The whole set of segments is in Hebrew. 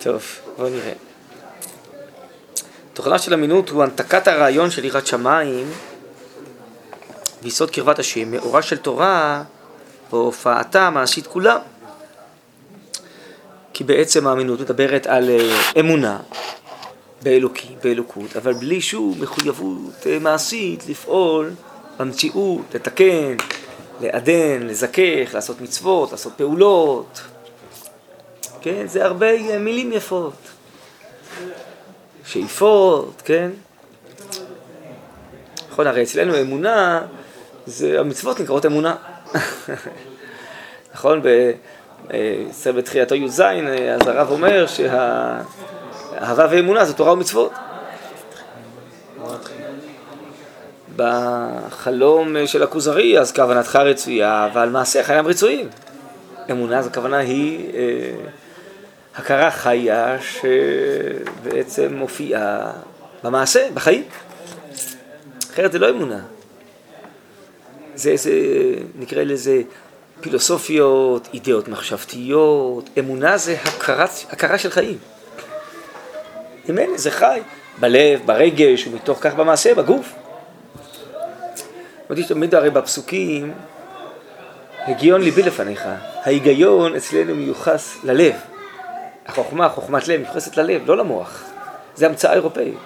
טוב, בואו נראה. תוכנה של אמינות הוא הנתקת הרעיון של יראת שמיים ויסוד קרבת השם, מאורה של תורה והופעתה המעשית כולה. כי בעצם האמינות מדברת על אה, אמונה באלוקי, באלוקות, אבל בלי שום מחויבות אה, מעשית לפעול במציאות, לתקן, לעדן, לזכך, לעשות מצוות, לעשות פעולות. כן, זה הרבה אה, מילים יפות. שאיפות, כן? נכון, הרי אצלנו אמונה, זה, המצוות נקראות אמונה. נכון, בסרט בתחילתו י"ז, אז הרב אומר שהאהבה ואמונה זה תורה ומצוות. בחלום של הכוזרי, אז כוונתך רצויה, אבל מעשיך חיים רצויים. אמונה, זו הכוונה היא אה, הכרה חיה שבעצם מופיעה במעשה, בחיים. אחרת זה לא אמונה. זה, זה נקרא לזה פילוסופיות, אידאות מחשבתיות, אמונה זה הכרה, הכרה של חיים. ממילא זה חי בלב, ברגש, ומתוך כך במעשה, בגוף. אמרתי תמיד הרי בפסוקים, הגיון ליבי לפניך. ההיגיון אצלנו מיוחס ללב. החוכמה, חוכמת לב, מיוחסת ללב, לא למוח. זה המצאה אירופאית.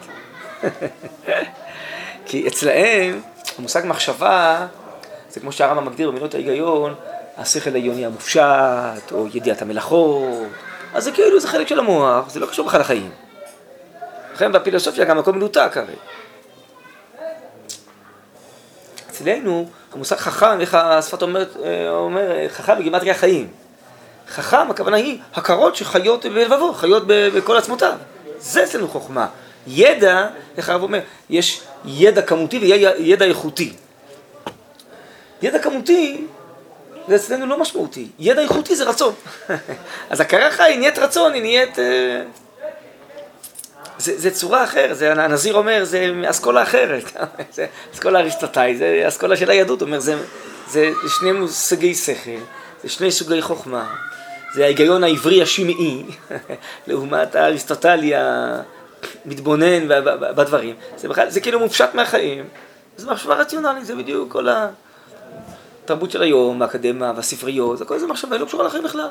כי אצלהם המושג מחשבה זה כמו שהרמב"ם מגדיר במילות ההיגיון, השכל העיוני המופשט, או ידיעת המלאכות, אז זה כאילו, זה חלק של המוח, זה לא קשור בכלל לחיים. לכן בפילוסופיה גם הכל מנותק הרי. אצלנו, המושג חכם, איך השפת אומרת, אה, אומר, חכם בגימטריה חיים. חכם, הכוונה היא הכרות שחיות בלבבו, חיות בכל עצמותיו. זה אצלנו חוכמה. ידע, איך הרב אומר, יש ידע כמותי וידע איכותי. ידע כמותי זה אצלנו לא משמעותי. ידע איכותי זה רצון. אז הכרה חי נהיית רצון, היא נהיית... זה, זה צורה אחרת, זה, הנזיר אומר, זה אסכולה אחרת. זה אסכולה אריסטוטאי, זה אסכולה של היהדות, אומר, זה, זה שני מושגי שכל, זה שני סוגי חוכמה. זה ההיגיון העברי השמעי, לעומת האריסטוטלי המתבונן בדברים. זה, בכלל, זה כאילו מופשט מהחיים. זה מחשבה רציונלית, זה בדיוק כל. התרבות של היום, האקדמיה והספריות, זה כל איזה מחשבה לא קשורה לחיים בכלל.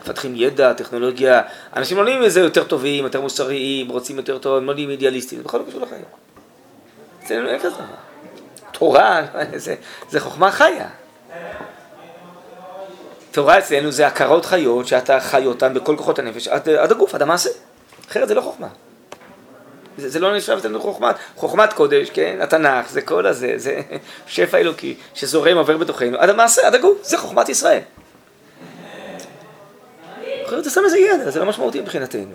מפתחים ידע, טכנולוגיה, אנשים נהיים איזה יותר טובים, יותר מוסריים, רוצים יותר טוב, הם נהיים אידיאליסטים, זה בכלל לא קשור לחיים. אצלנו אין כזה דבר. תורה, זה, זה חוכמה חיה. תורה אצלנו זה הכרות חיות שאתה חי אותן בכל כוחות הנפש עד, עד הגוף, עד המעשה. אחרת זה לא חוכמה. זה, זה לא נחשב אצלנו חוכמת, חוכמת קודש, כן? התנ"ך, זה כל הזה, זה שפע אלוקי שזורם עובר בתוכנו, עד המעשה, עד הגוף, זה חוכמת ישראל. אחרת אתה שם איזה ידע, זה לא משמעותי מבחינתנו.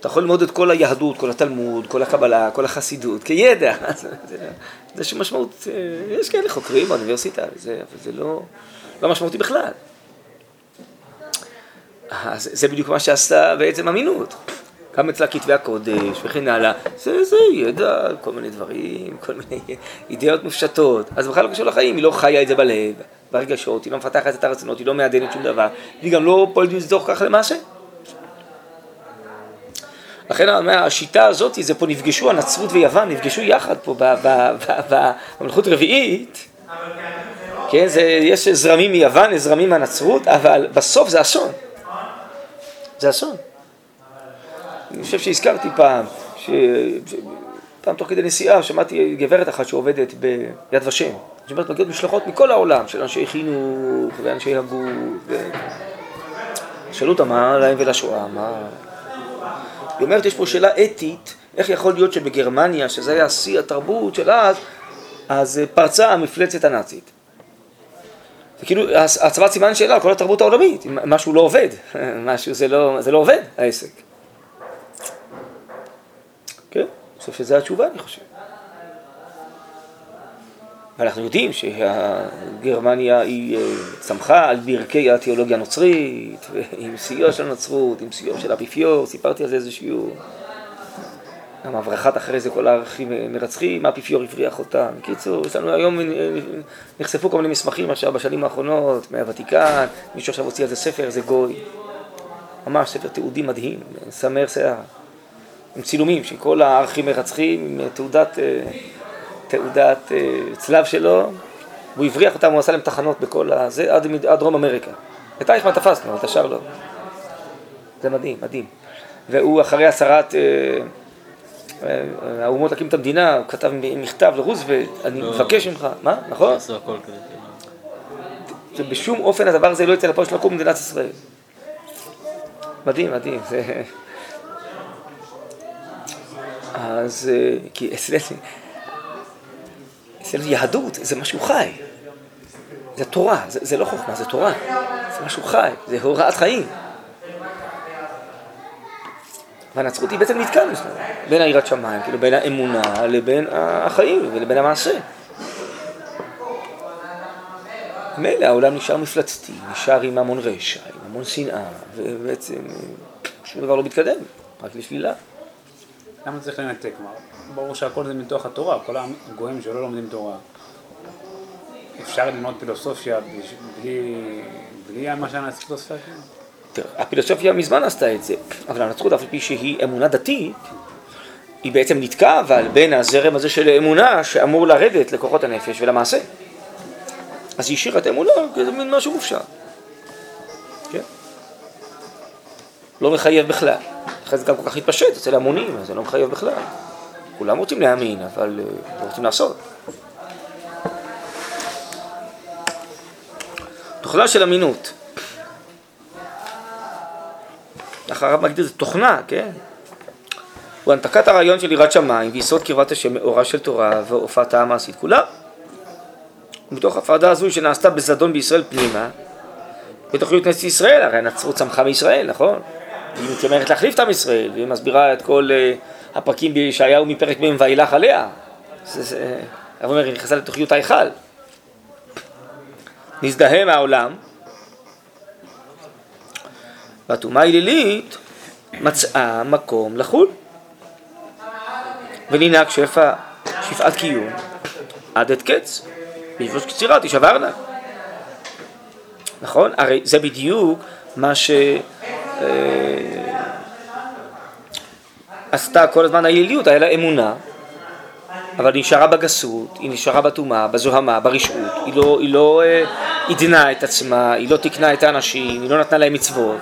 אתה יכול ללמוד את כל היהדות, כל התלמוד, כל הקבלה, כל החסידות, כידע. זה, זה, זה שמשמעות, אה, יש כאלה חוקרים באוניברסיטה, זה, אבל זה לא, לא משמעותי בכלל. אז זה בדיוק מה שעשתה בעצם אמינות. גם אצלה כתבי הקודש וכן הלאה, זה, זה ידע, כל מיני דברים, כל מיני אידאות מופשטות, אז בכלל לא קשור לחיים, היא לא חיה את זה בלב, ברגשות, היא לא מפתחת את הרצונות, היא לא מעדנת שום דבר, והיא גם לא פועלת לצדוק כך למעשה. לכן השיטה הזאת, זה פה נפגשו, הנצרות ויוון נפגשו יחד פה במלכות רביעית, כן, זה, יש זרמים מיוון, זרמים מהנצרות, אבל בסוף זה אסון. זה אסון. אני חושב שהזכרתי פעם, ש... פעם תוך כדי נסיעה שמעתי גברת אחת שעובדת ביד ושם. זאת אומרת, מגיעות משלחות מכל העולם, של אנשי חינוך ואנשי הגות. שאלו אותה מה להם ולשואה, מה... היא אומרת, יש פה שאלה אתית, איך יכול להיות שבגרמניה, שזה היה שיא התרבות של אז, אז פרצה המפלצת הנאצית. וכאילו, הצבת סימן שאלה על כל התרבות העולמית, משהו לא עובד, משהו, זה לא, זה לא עובד, העסק. כן, אני חושב שזו התשובה, אני חושב. ואנחנו יודעים שגרמניה היא אה, צמחה על ברכי התיאולוגיה הנוצרית, עם סיוע של הנצרות, עם סיוע של האפיפיור, סיפרתי על זה איזה שיעור. גם הברחת אחרי זה כל הערכים מרצחים, האפיפיור הבריח אותם. בקיצור, יש לנו היום, אה, נחשפו כל מיני מסמכים עכשיו בשנים האחרונות, מהוותיקן, מישהו עכשיו הוציא על זה ספר, זה גוי. ממש ספר תיעודי מדהים, סמר שיער. עם צילומים של כל הערכים מרצחים, עם תעודת, אה, תעודת אה, צלב שלו, והוא הבריח אותם, הוא עשה להם תחנות בכל הזה, עד, עד דרום אמריקה. את אייכמן תפסנו, את השאר לא. זה מדהים, מדהים. והוא אחרי הסרת... האומות להקים את המדינה, הוא כתב מכתב לרוזוולט, אני לא. מבקש ממך, מה? נכון? שבשום אופן הדבר הזה לא יצא לפועל של לקום במדינת ישראל. מדהים, מדהים. אז, אה, כי אצלנו, אצלנו יהדות זה משהו חי. זה תורה, זה, זה לא חוכמה, זה תורה. זה משהו חי, זה הוראת חיים. והנצרות היא בעצם נתקעה בין היראת שמיים, כאילו בין האמונה לבין החיים ולבין המעשה. מילא העולם נשאר מפלצתי, נשאר עם המון רשע, עם המון שנאה, ובעצם שום דבר לא מתקדם, רק לשלילה. למה צריך לנתק? ברור שהכל זה מתוך התורה, כל הגויים שלא לומדים תורה. אפשר ללמוד פילוסופיה בלי, בלי מה שהנצרות פילוסופיה? הפילוסופיה מזמן עשתה את זה, אבל הנצרות, אף על פי שהיא אמונה דתית, היא בעצם נתקעה אבל בין הזרם הזה של האמונה שאמור לרדת לכוחות הנפש ולמעשה. אז היא השאירה את האמונה כאיזה מין משהו מופשט. כן? לא מחייב בכלל. אחרי זה גם כל כך התפשט אצל המונים, זה לא מחייב בכלל. כולם רוצים להאמין, אבל אה, לא רוצים לעשות. תוכנה של אמינות. הרב מגדיר, זה תוכנה, כן? הוא הנפקת הרעיון של יראת שמיים ויסוד קרבת השם מאורה של תורה והופעתה המעשית כולה. ומתוך ההפרדה הזו שנעשתה בזדון בישראל פנימה, בתוכניות כנסת ישראל, הרי הנצרות צמחה מישראל, נכון? היא מתיימרת להחליף את עם ישראל, והיא מסבירה את כל uh, הפרקים בישעיהו מפרק מ' ואילך עליה. הרב אומר, היא נכנסה לתוכניות ההיכל. נזדהה מהעולם, והטומאה הילילית מצאה מקום לחול. וננהג שפע, שפעת קיום עד עת קץ, ביבוש קצירה תשברנה. נכון? הרי זה בדיוק מה ש... אה, עשתה כל הזמן היליות, היה לה אמונה, אבל היא נשארה בגסות, היא נשארה בטומאה, בזוהמה, ברשעות, היא לא, היא לא אה, עדנה את עצמה, היא לא תיקנה את האנשים, היא לא נתנה להם מצוות.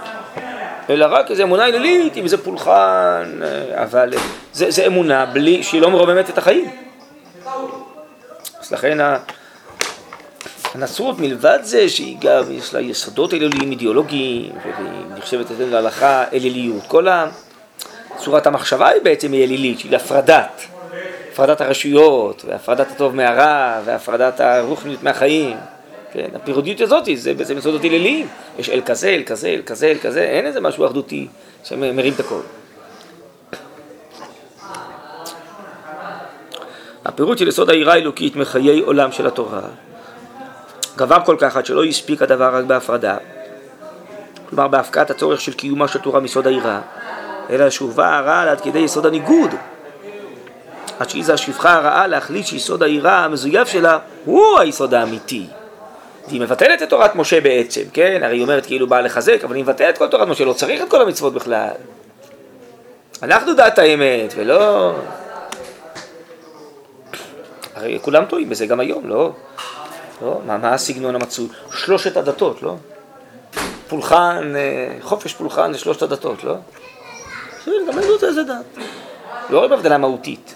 אלא רק איזו אמונה אלילית עם איזה פולחן, אה, אבל זה, זה אמונה בלי, שהיא לא מרוממת את החיים. אז לכן הנצרות מלבד זה שהיא גם, יש לה יסודות אליליים אידיאולוגיים, והיא נחשבת אצלנו להלכה אליליות. כל צורת המחשבה היא בעצם היא אלילית, שהיא להפרדת, הפרדת הרשויות, והפרדת הטוב מהרע, והפרדת הרוחניות מהחיים. כן, הפירודיות הזאת זה בעצם יסודות הילליים, יש אל כזה, אל כזה, אל כזה, אל כזה, אין איזה משהו אחדותי שמרים את הכל. הפירוט של יסוד העירה האלוקית מחיי עולם של התורה גבר כל כך עד שלא הספיק הדבר רק בהפרדה, כלומר בהפקעת הצורך של קיומה של תורה מיסוד העירה, אלא שהובא הרע עד כדי יסוד הניגוד, עד שהעיזה השפחה הרעה להחליט שיסוד העירה המזויף שלה הוא היסוד האמיתי. והיא מבטלת את תורת משה בעצם, כן? הרי היא אומרת כאילו באה לחזק, אבל היא מבטלת כל תורת משה, לא צריך את כל המצוות בכלל. אנחנו דעת האמת, ולא... הרי כולם טועים בזה גם היום, לא? לא? מה, מה הסגנון המצוי? שלושת הדתות, לא? פולחן, אה, חופש פולחן זה שלושת הדתות, לא? גם היהדות איזה דת. לא רואה בהבדלה מהותית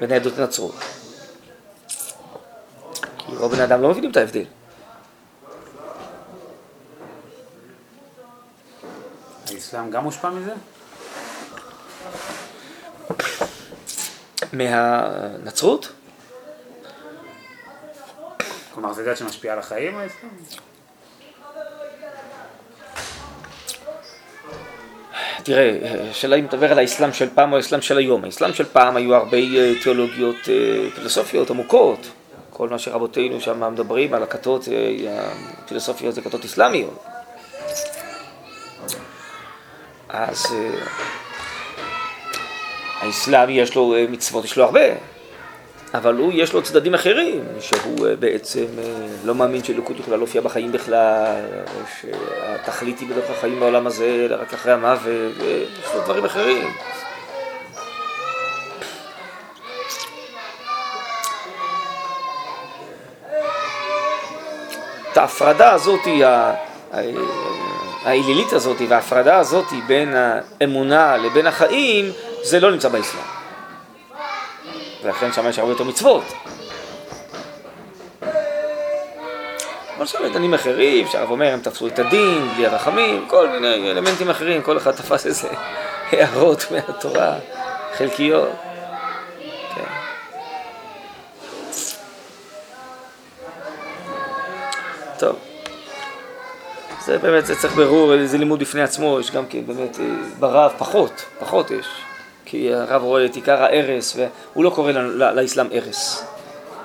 בין היהדות לנצרות. כי רוב בני אדם לא מבינים את ההבדל. האסלאם גם מושפע מזה? מהנצרות? כלומר, זה דת שמשפיעה על החיים? תראה, השאלה אם מדבר על האסלאם של פעם או האסלאם של היום. האסלאם של פעם היו הרבה אה, תיאולוגיות אה, פילוסופיות עמוקות. כל מה שרבותינו שם מדברים על הכתות, אה, הפילוסופיות זה כתות אסלאמיות. אז האסלאם יש לו מצוות, יש לו הרבה, אבל הוא יש לו צדדים אחרים, שהוא אה, בעצם אה, לא מאמין שאלוקות יכולה להופיע בחיים בכלל, שהתכלית היא בדרך החיים בעולם הזה, אלא רק אחרי המוות, ויש לו דברים אחרים. את ההפרדה הזאת, האלילית הזאת וההפרדה הזאת בין האמונה לבין החיים, זה לא נמצא באסלאם. ולכן שם יש הרבה יותר מצוות. אבל שם עניינים אחרים, שהרב אומר, הם תפסו את הדין, בלי הרחמים, כל מיני אלמנטים אחרים, כל אחד תפס איזה הערות מהתורה, חלקיות. כן. זה באמת, זה צריך ברור, זה לימוד בפני עצמו, יש גם כן באמת, אה, ברב פחות, פחות יש. כי הרב רואה את עיקר ההרס, והוא לא קורא לאסלאם הרס.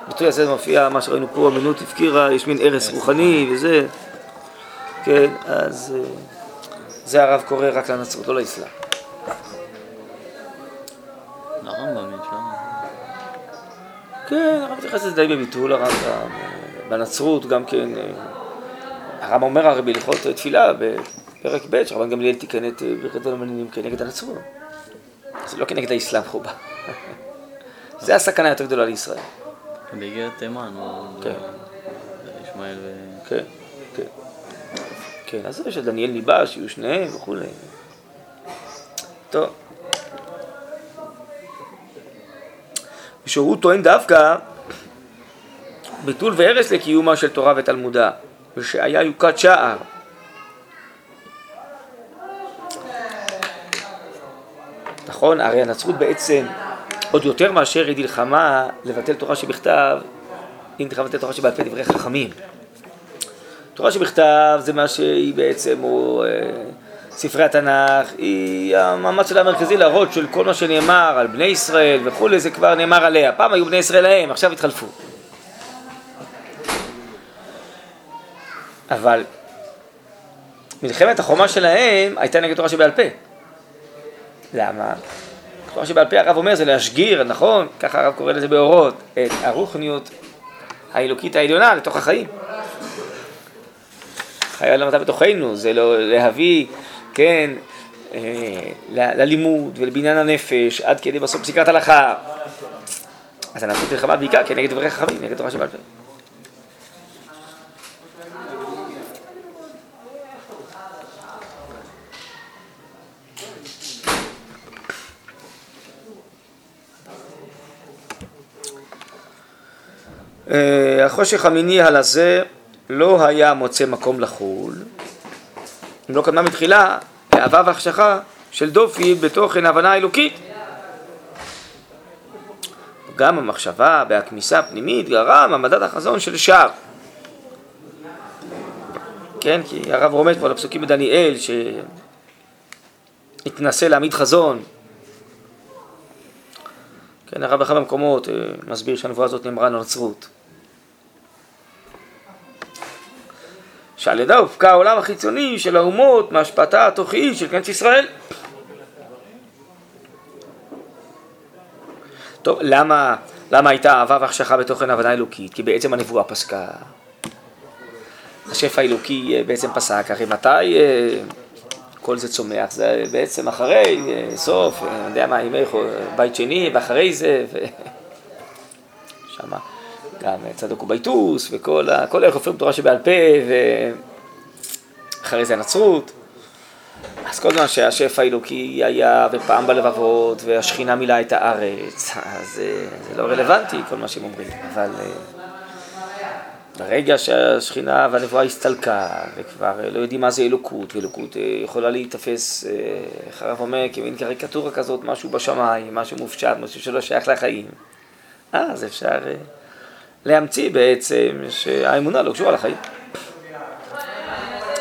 בביטוי הזה מופיע מה שראינו פה, אמינות הפקירה, יש מין הרס רוחני וזה, כן, אז אה, זה הרב קורא רק לנצרות, לא לאסלאם. כן, הרב מתייחס לזה די בביטול, הרב בנצרות גם כן, אה, הרב אומר הרי בהלכות תפילה בפרק ב', שרבן גמליאל אה, ברכת המנינים כנגד הנצרות. זה לא כנגד האסלאם חובה. זה הסכנה היותר גדולה לישראל. באיגרת תימן, כן. ישמעאל ו... כן, כן. כן, אז זה של דניאל ניבא, שיהיו שניהם וכולי. טוב. ושהוא טוען דווקא ביטול והרס לקיומה של תורה ותלמודה, ושהיה יוקת שער. נכון? הרי הנצרות בעצם, עוד יותר מאשר היא נלחמה לבטל תורה שבכתב, היא נלחמה לבטל תורה שבעל פה דברי חכמים. תורה שבכתב זה מה שהיא בעצם, או אה, ספרי התנ"ך, היא המאמץ שלה המרכזי להראות של כל מה שנאמר על בני ישראל וכולי, זה כבר נאמר עליה. פעם היו בני ישראל להם, עכשיו התחלפו. אבל מלחמת החומה שלהם הייתה נגד תורה שבעל פה. למה? תורה שבעל פה הרב אומר זה להשגיר, נכון? ככה הרב קורא לזה באורות, את הרוחניות האלוקית העליונה לתוך החיים. חיה למטה בתוכנו, זה לא להביא, כן, אה, ללימוד ולבניין הנפש, עד כדי בסוף פסיקת הלכה. אז אנחנו מלחמה בעיקר כנגד דברי חכמים, נגד תורה שבעל פה. החושך המיני הלזה לא היה מוצא מקום לחול, אם לא קדמה מתחילה אהבה והחשכה של דופי בתוכן ההבנה האלוקית. גם המחשבה והכניסה הפנימית גרם העמדת החזון של שער. כן, כי הרב רומז פה לפסוקים בדניאל שהתנסה להעמיד חזון. כן, הרב בכמה מקומות אה, מסביר שהנבואה הזאת נאמרה לנצרות. שעל ידה הופקע העולם החיצוני של האומות מהשפעתה התוכית של כנסת ישראל. טוב, למה, למה הייתה אהבה והחשכה בתוכן הבנה אלוקית? כי בעצם הנבואה פסקה. השפע האלוקי אה, בעצם פסק, הרי מתי אה, כל זה צומח? זה בעצם אחרי אה, סוף, אני יודע מה, ימי בית שני, ואחרי זה, ו... שמה. גם צדוק וביתוס, וכל ה... כל אלה חופרים תורה שבעל פה, ואחרי זה הנצרות. אז כל זמן שהשפע האלוקי היה ופעם בלבבות, והשכינה מילאה את הארץ, אז אה, זה לא רלוונטי כל מה שהם אומרים, אבל אה, ברגע שהשכינה והנבואה הסתלקה, וכבר אה, לא יודעים מה זה אלוקות, ואלוקות יכולה להיתפס, איך הרב אומר, כמין קריקטורה כזאת, משהו בשמיים, משהו מופשט, משהו שלא שייך לחיים, אז אפשר להמציא בעצם שהאמונה לא קשורה לחיים.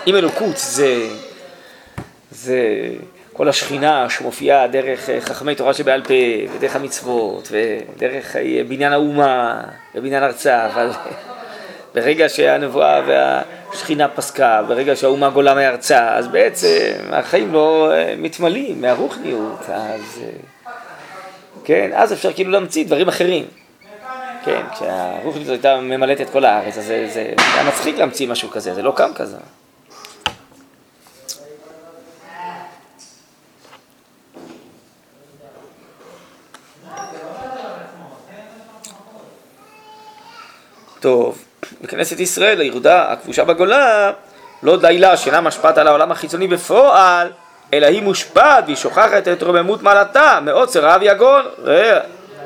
אם אלוקות זה, זה כל השכינה שמופיעה דרך חכמי תורה שבעל פה, ודרך המצוות, ודרך בניין האומה, ובניין ארצה, אבל ברגע שהנבואה והשכינה פסקה, ברגע שהאומה גולה מארצה, אז בעצם החיים לא מתמלאים מהרוחניות, אז כן, אז אפשר כאילו להמציא דברים אחרים. כן, כשהרוח הקדוש הייתה ממלאת את כל הארץ, אז זה, זה היה מצחיק להמציא משהו כזה, זה לא קם כזה. טוב, בכנסת ישראל, הירודה הכבושה בגולה, לא די לה שאינה משפעת על העולם החיצוני בפועל, אלא היא מושפעת והיא שוכחת את רוממות מעלתה, מעוצר רעב יגון. ראה,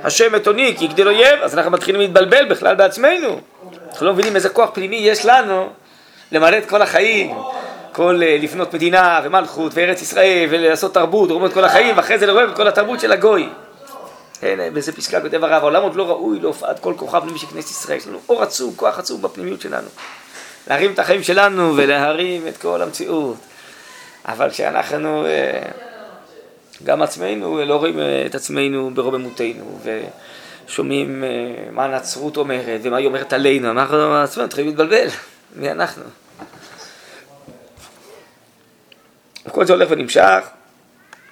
השם אתוני כי יגדל אויב, אז אנחנו מתחילים להתבלבל בכלל בעצמנו. אנחנו לא מבינים איזה כוח פנימי יש לנו למלא את כל החיים, כל אה, לבנות מדינה ומלכות וארץ ישראל ולעשות תרבות, לרומם את כל החיים, ואחרי זה לרומם את כל התרבות של הגוי. כן, באיזה פסקה כותב הרב, העולם עוד לא ראוי להופעת כל כוכב למי שכנסת ישראל, יש לנו אור עצום, כוח עצום בפנימיות שלנו. להרים את החיים שלנו ולהרים את כל המציאות. אבל כשאנחנו, אה, גם עצמנו, לא רואים אה, את עצמנו ברוממותנו, ושומעים אה, מה הנצרות אומרת ומה היא אומרת עלינו, אנחנו עצמנו מתחילים להתבלבל, מי אנחנו? וכל זה הולך ונמשך,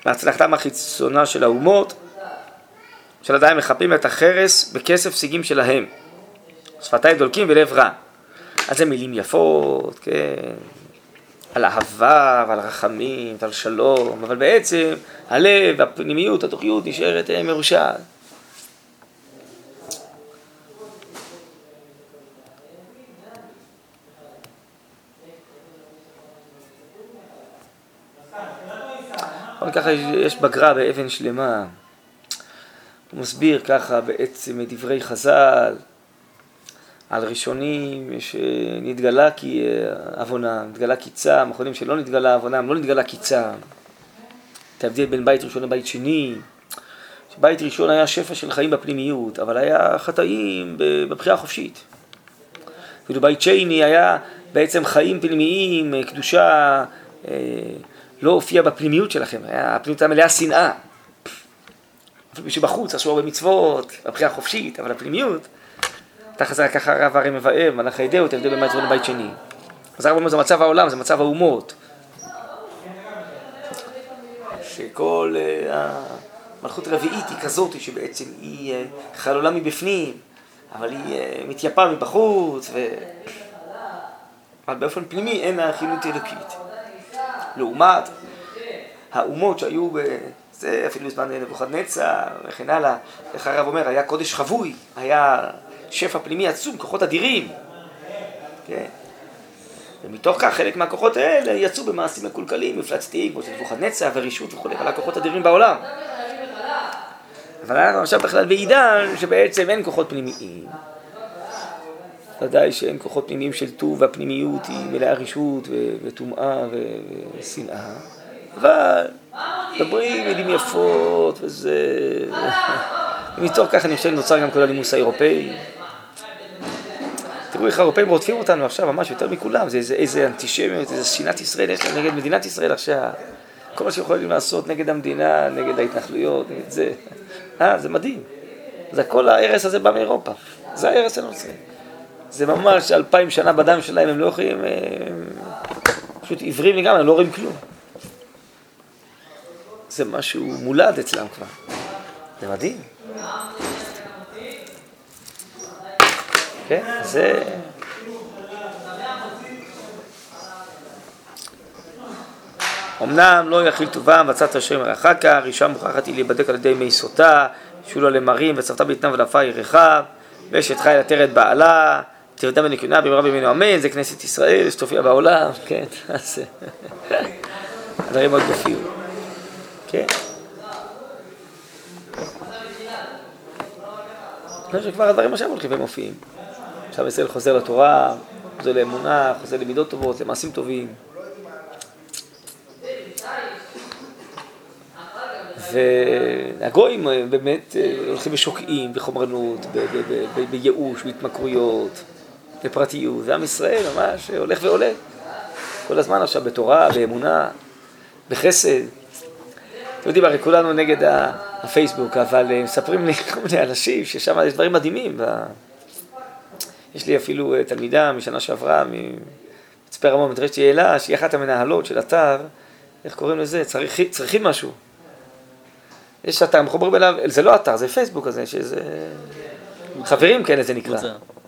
להצלחתם החיצונה של האומות, של עדיין מחפים את החרס בכסף שיגים שלהם. שפתיים דולקים ולב רע. אז זה מילים יפות, כן, על אהבה ועל רחמים ועל שלום, אבל בעצם הלב, הפנימיות, התוכיות נשארת אה, מרושעת. אבל ככה יש בגרה באבן שלמה. הוא מסביר ככה בעצם את דברי חז"ל, על ראשונים שנתגלה כי אה, עוונם, נתגלה קיצם, אחרונים שלא נתגלה עוונם, לא נתגלה קיצם. את ההבדל בין בית ראשון לבית שני, שבית ראשון היה שפע של חיים בפנימיות, אבל היה חטאים בבחירה החופשית. אפילו בית שני היה בעצם חיים פנימיים, אה, קדושה, אה, לא הופיע בפנימיות שלכם, היה, הפנימיות הייתה מלאה שנאה. אפילו שבחוץ עשו הרבה מצוות, בבחירה החופשית, אבל הפנימיות תחת זה ככה הרב הרי מבאר, מלאכי את ההבדל בין בית ראשון לבית שני. אז הרב אומר, זה מצב העולם, זה מצב האומות. שכל uh, המלכות הרביעית היא כזאת, שבעצם היא uh, חלולה מבפנים, אבל היא uh, מתייפה מבחוץ, ו... אבל באופן פנימי אין לה חילוט אלוקית. לעומת האומות שהיו ב... זה אפילו זמן נבוכדנצר וכן הלאה, איך הרב אומר, היה קודש חבוי, היה שפע פנימי עצום, כוחות אדירים. כן? ומתוך כך חלק מהכוחות האלה יצאו במעשים מקולקלים, מפלצתיים, כמו נבוכדנצר ורישות וכו', אבל הכוחות אדירים בעולם. אבל אנחנו עכשיו בכלל בעידן שבעצם אין כוחות פנימיים. ודאי שאין כוחות פנימיים של טוב, והפנימיות היא מלאה רישות וטומאה ושנאה. אבל מדברים מילים יפות וזה... ומתוך כך אני חושב נוצר גם כל הלימוס האירופאי. תראו איך האירופאים רודפים אותנו עכשיו ממש יותר מכולם, זה איזה, איזה אנטישמיות, איזה שנאת ישראל יש להם נגד מדינת ישראל עכשיו. כל מה שיכולים לעשות נגד המדינה, נגד ההתנחלויות, נגד זה. אה, זה מדהים. זה כל ההרס הזה בא מאירופה. זה ההרס הנוצרי. זה ממש אלפיים שנה בדם שלהם, הם לא יכולים... הם פשוט עיוורים לגמרי, הם לא רואים כלום. זה משהו מולד אצלם כבר. זה מדהים. כן, זה... אמנם לא יכיל טובם וצאת השם מרחקה, אישה מוכרחת היא להיבדק על ידי מי סוטה, שולה למרים וצרתה בטנם ולעפה ירחה, ואשת חי לתרת בעלה, תרדה ונקיונה במהרה בימינו אמן, זה כנסת ישראל, שתופיע בעולם, כן, אז הדברים עוד יופיעו, כן. אני חושב שכבר הדברים עכשיו הולכים ומופיעים. עכשיו ישראל חוזר לתורה, חוזר לאמונה, חוזר למידות טובות, למעשים טובים. והגויים אה, באמת אה, הולכים ושוקעים בחומרנות, בייאוש, בהתמכרויות, בפרטיות, ועם ישראל ממש הולך ועולה כל הזמן עכשיו בתורה, באמונה, בחסד. אתם יודעים, הרי כולנו נגד הפייסבוק, אבל מספרים לי כל מיני אנשים ששם יש דברים מדהימים. יש לי אפילו אה, תלמידה משנה שעברה, מצפה רמון, מדרשת יעלה, שהיא אחת המנהלות של אתר, איך קוראים לזה? צריך, צריכים משהו. יש אתר, מחוברים אליו, זה לא אתר, זה פייסבוק הזה, שזה... חברים כאלה זה נקרא.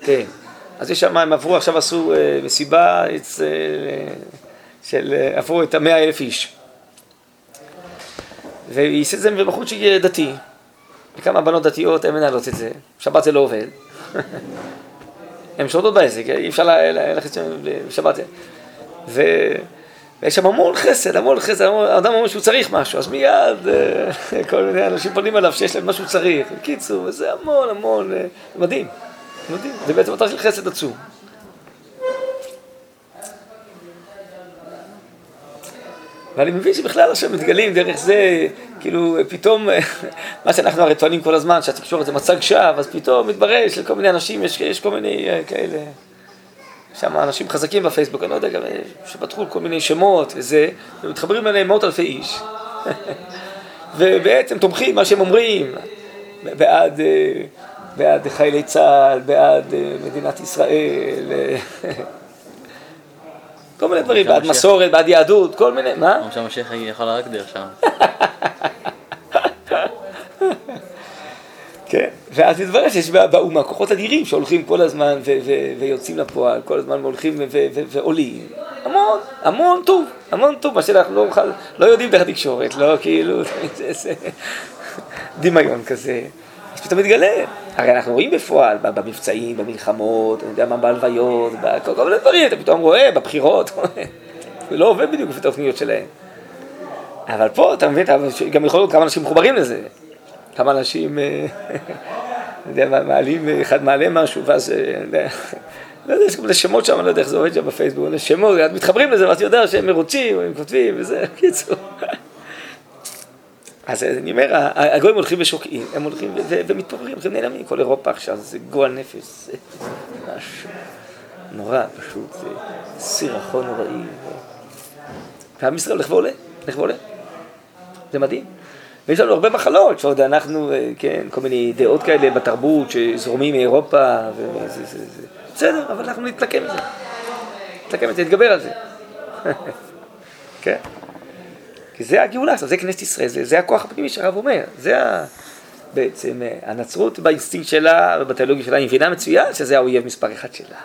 כן. אז יש שם, הם עברו, עכשיו עשו אה, מסיבה אה, של, עברו את המאה אלף איש. והיא עושה את זה מבחורצ'יק דתי. וכמה בנות דתיות, הן מנהלות את זה. שבת זה לא עובד. הן שולטות בעסק, אי אפשר ללכת שם בשבת. ו... ויש שם המון חסד, המון חסד, האדם אומר שהוא צריך משהו, אז מיד אה, כל מיני אנשים פונים אליו שיש להם משהו צריך. בקיצור, זה המון המון, אה, מדהים, מדהים, זה בעצם מטרה של חסד עצום. ואני מבין שבכלל עכשיו מתגלים דרך זה, כאילו פתאום, מה שאנחנו הרי טוענים כל הזמן, שהתקשורת זה מצג שווא, אז פתאום מתברר שלכל מיני אנשים, יש, יש כל מיני אה, כאלה, שם אנשים חזקים בפייסבוק, אני לא יודע, גם אה, שפתחו כל מיני שמות וזה, ומתחברים אליהם מאות אלפי איש, ובעצם תומכים מה שהם אומרים, בעד, אה, בעד חיילי צה"ל, בעד מדינת ישראל, כל מיני דברים, בעד מסורת, בעד יהדות, כל מיני, מה? כמו שהמשיח יכול רק דרך שם. כן, ואז מתברר שיש בא- באומה כוחות אדירים שהולכים כל הזמן ויוצאים לפועל, כל הזמן הולכים ועולים. המון, המון טוב, המון טוב, מה שאנחנו לא, לא יודעים דרך התקשורת, לא כאילו, דמיון כזה. אז פתאום מתגלה. הרי אנחנו רואים בפועל, במבצעים, במלחמות, אני יודע מה, בהלוויות, בכל כל מיני דברים, אתה פתאום רואה, בבחירות, זה לא עובד בדיוק לפי התוכניות שלהם. אבל פה, אתה מבין, גם יכול להיות כמה אנשים מחוברים לזה. כמה אנשים, אה, אני יודע, מעלים, אה, אחד מעלה משהו, ואז, אה, לא יודע, יש כל מיני שמות שם, אני לא יודע איך זה עובד שם בפייסבוק, יש שמות, מתחברים לזה, ואז יודע שהם מרוצים, הם כותבים, וזה, קיצור. אז אני אומר, הגויים הולכים ושוקעים, הם הולכים ומתפוררים, הם נעלמים, כל אירופה עכשיו, זה גועל נפש, זה משהו נורא, פשוט, זה סירחון נוראי. ועם ישראל הולך ועולה, הולך ועולה. זה מדהים. ויש לנו הרבה מחלות, שעוד אנחנו, אה, כן, כל מיני דעות כאלה בתרבות שזורמים מאירופה, וזה, זה, זה. בסדר, אבל אנחנו נתלקם מזה. נתלקם מזה, נתגבר על זה. כן. כי זה הגאולה, עכשיו, זה כנסת ישראל, זה, זה הכוח הפנימי שהרב אומר, זה ה... בעצם אה, הנצרות באינסטינקט שלה ובתיאולוגיה שלה, היא מבינה מצוין שזה האויב מספר אחד שלה.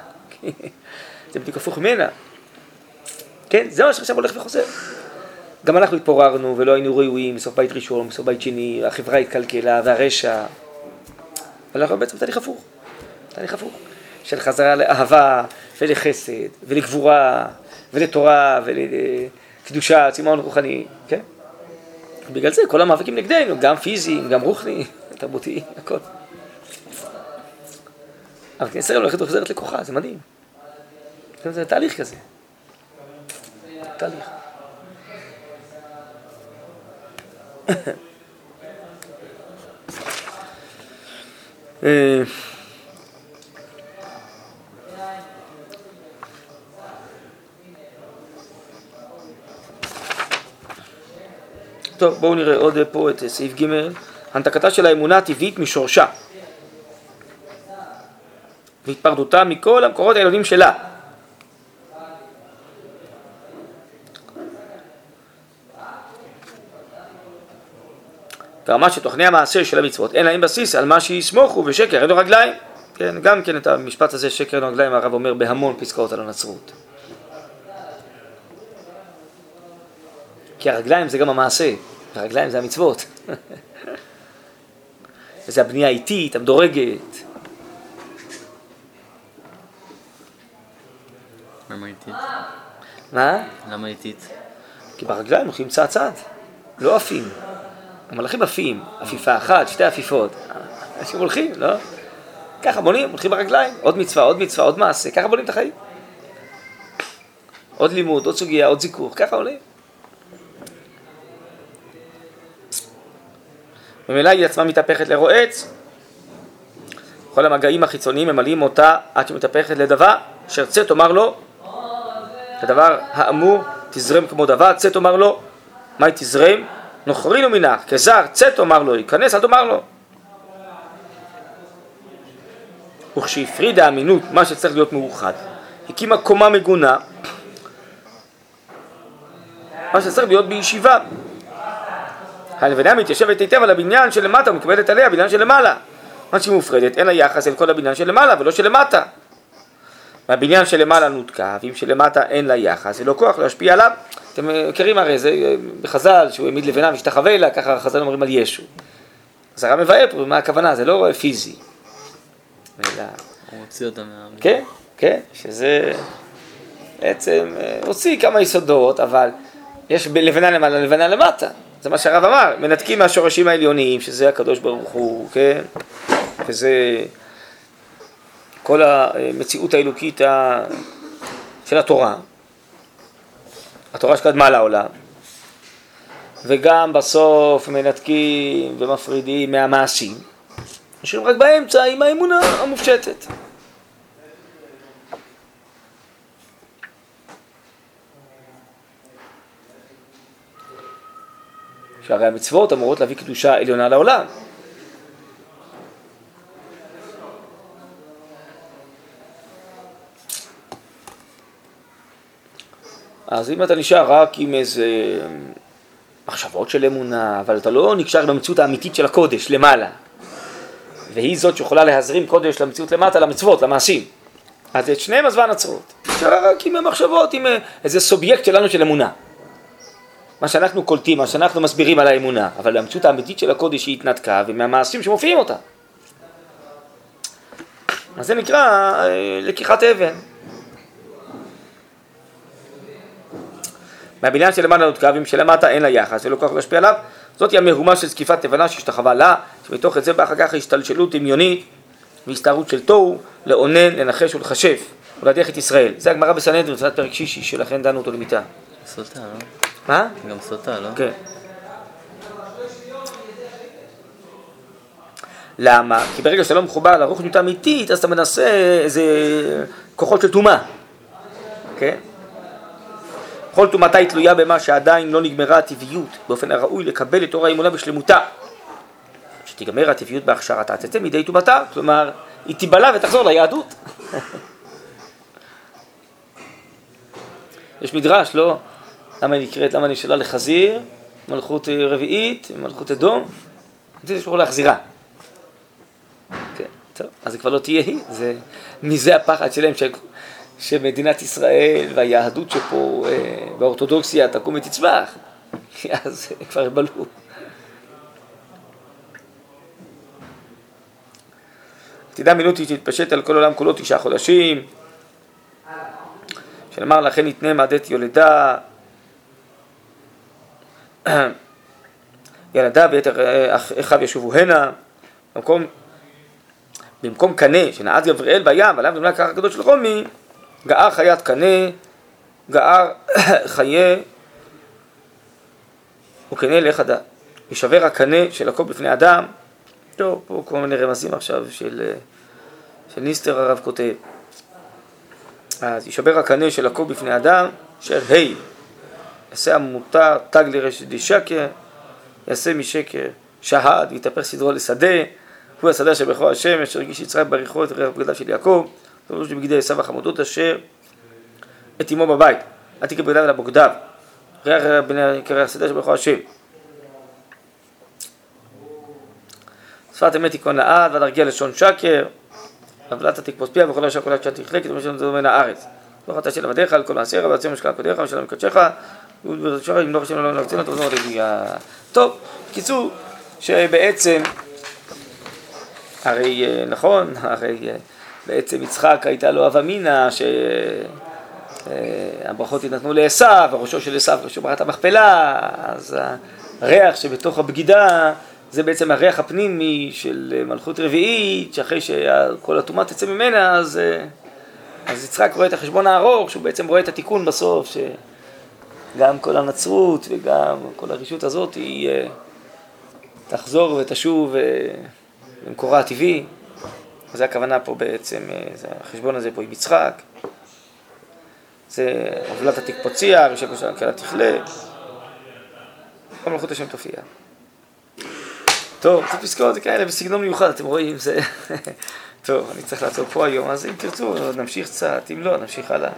זה בדיוק הפוך ממנה. כן, זה מה שעכשיו הולך וחוזר. גם אנחנו התפוררנו ולא היינו ראויים בסוף בית ראשון, בסוף בית שני, החברה התקלקלה והרשע. אבל אנחנו בעצם תהליך הפוך, תהליך הפוך, של חזרה לאהבה ולחסד ולגבורה ולתורה ולקדושה, צמאון רוחני, כן? בגלל זה כל המאבקים נגדנו, גם פיזיים, גם רוחניים, תרבותיים, הכל. אבל כנסת ישראל הולכת וחוזרת לכוחה, זה מדהים. זה תהליך כזה. תהליך. אה, טוב, בואו נראה עוד פה את סעיף ג' הנתקתה של האמונה הטבעית משורשה והתפרדותה מכל המקורות העליונים שלה. גרמה שתוכני המעשה של המצוות אין להם בסיס על מה שיסמוכו ושקר אין לו רגליים. כן, גם כן את המשפט הזה שקר אין לו רגליים הרב אומר בהמון פסקאות על הנצרות. כי הרגליים זה גם המעשה, הרגליים זה המצוות. וזה הבנייה האיטית, המדורגת. למה איטית? מה? למה איטית? כי ברגליים הולכים צעד צעד, לא עפים. המלאכים עפים, עפיפה אחת, שתי עפיפות. אנשים הולכים, לא? ככה בונים, הולכים ברגליים, עוד מצווה, עוד מצווה, עוד מעשה, ככה בונים את החיים. עוד לימוד, עוד סוגיה, עוד זיכוך, ככה עולים. ממילא היא עצמה מתהפכת לרועץ. כל המגעים החיצוניים ממלאים אותה עד שמתהפכת לדבר, אשר צא תאמר לו, הדבר האמור תזרם כמו דבר, צא תאמר לו, מהי תזרם? נוכרינו מנך, כזר, צא תאמר לו, ייכנס אל תאמר לו. וכשהפרידה האמינות, מה שצריך להיות מאוחד, הקימה קומה מגונה, מה שצריך להיות בישיבה. הלבנה מתיישבת היטב על הבניין שלמטה ומקבלת עליה בניין שלמעלה. מה שהיא מופרדת, אין לה יחס אל כל הבניין שלמעלה ולא שלמטה. והבניין שלמעלה נותקה, ואם שלמטה אין לה יחס, זה לא כוח להשפיע עליו. אתם מכירים הרי, זה אה, בחז"ל, שהוא העמיד לבנה והשתחווה לה, ככה חז"ל אומרים על ישו. אז הרב מבאר פה מה הכוונה, זה לא פיזי. אלא... הוא הוציא אותה מה... כן, כן, שזה בעצם אה, הוציא כמה יסודות, אבל יש ב- לבנה למעלה, לבנה למטה. זה מה שהרב אמר, מנתקים מהשורשים העליוניים, שזה הקדוש ברוך הוא, כן? וזה כל המציאות האלוקית של התורה, התורה שקדמה לעולם, וגם בסוף מנתקים ומפרידים מהמעשים, נשארים רק באמצע עם האמונה המופשטת. שהרי המצוות אמורות להביא קדושה עליונה לעולם. אז אם אתה נשאר רק עם איזה מחשבות של אמונה, אבל אתה לא נקשר במציאות האמיתית של הקודש למעלה, והיא זאת שיכולה להזרים קודש למציאות למטה, למצוות, למעשים, אז את שניהם עזבה הנצרות. נשאר רק עם המחשבות, עם איזה סובייקט שלנו של אמונה. מה שאנחנו קולטים, מה שאנחנו מסבירים על האמונה, אבל המציאות האמיתית של הקודש היא התנתקה ומהמעשים שמופיעים אותה. אז זה נקרא אה, לקיחת אבן. מהבניין שלמעלה נותקה ואם שלמטה אין לה יחס ולא כוח להשפיע עליו, זאת היא המהומה של זקיפת לבנה שהשתחווה לה, שמתוך את זה באה אחר כך השתלשלות דמיונית והסתערות של תוהו, לאונן, לנחש ולחשב ולהדיח את ישראל. זה הגמרא בסנהדרין, פרק שישי, שלכן דנו אותו למיטה. סוטה, לא? מה? גם סוטה, לא? כן. למה? כי ברגע שאתה לא מחובר לרוחניות האמיתית, אז אתה מנסה איזה כוחות של טומאה, כן? כל טומאתה היא תלויה במה שעדיין לא נגמרה הטבעיות באופן הראוי לקבל את אור האמונה בשלמותה. כשתיגמר הטבעיות בהכשרתה, תצא מידי טומאתה, כלומר, היא תיבלע ותחזור ליהדות. יש מדרש, לא? למה היא נקראת, למה נשאלה לחזיר, מלכות רביעית, מלכות אדום, זה שקוראים להחזירה. כן, טוב, אז זה כבר לא תהיה היא, זה, מזה הפחד שלהם ש, שמדינת ישראל והיהדות שפה אה, באורתודוקסיה תקום ותצמח, אז כבר יבלעו. עתידה מילותי תתפשט על כל עולם כולו תשעה חודשים, שנאמר לכן יתנה מעדת יולדה ילדיו ויתר אחיו ישובו הנה, במקום, במקום קנה שנעד גבריאל בים ועליו נמלה כרך הקדוש של רומי, גער חיית קנה, גער חיי וקנה לחדה. יישבר הקנה של הקוב בפני אדם, טוב, פה כל מיני רמזים עכשיו של, של ניסטר הרב כותב. אז יישבר הקנה של הקוב בפני אדם, אשר ה' יעשה המותר תג לרשת דשקר, יעשה משקר שהד, ויתהפך סדרו לשדה, הוא השדה אשר בכו השם, אשר הגיש יצחק בריחו את ריח בגדיו של יעקב, ובראש בגדי עשיו החמודות אשר את אמו בבית, אל תקרא בגדיו אלא בוגדיו, ריח בני כריח שדה אשר בכו השם. שפת אמת תיכון לעד, ועד הרגיע לשון שקר, עוולת תקפוץ פיה וכל השעה כולה תכלה, כי זה מה שנדבר מן הארץ. ברוך אתה של עבדיך על כל מעשיך ועצם משקל קודיך ושלום מקדשך אם לא חשבנו לא נרצה תחזור לגיעה. טוב, בקיצור, שבעצם, הרי נכון, הרי בעצם יצחק הייתה לו הווה אמינא שהברכות יינתנו לעשו, הראשו של עשו ראשו ברת המכפלה, אז הריח שבתוך הבגידה זה בעצם הריח הפנימי של מלכות רביעית, שאחרי שכל הטומאה תצא ממנה, אז, אז יצחק רואה את החשבון הארוך, שהוא בעצם רואה את התיקון בסוף, שגם כל הנצרות וגם כל הרשות הזאת היא תחזור ותשוב למקורה הטבעי. זו הכוונה פה בעצם, זה, החשבון הזה פה עם יצחק. זה עוולת התקפוציע, ראשי כושר הקהלה תכלה. כל מלכות השם תופיע. טוב, קצת פסקאות כאלה בסגנון מיוחד, אתם רואים, זה... טוב, אני צריך לעצור פה היום, אז אם תרצו נמשיך קצת, אם לא, נמשיך הלאה.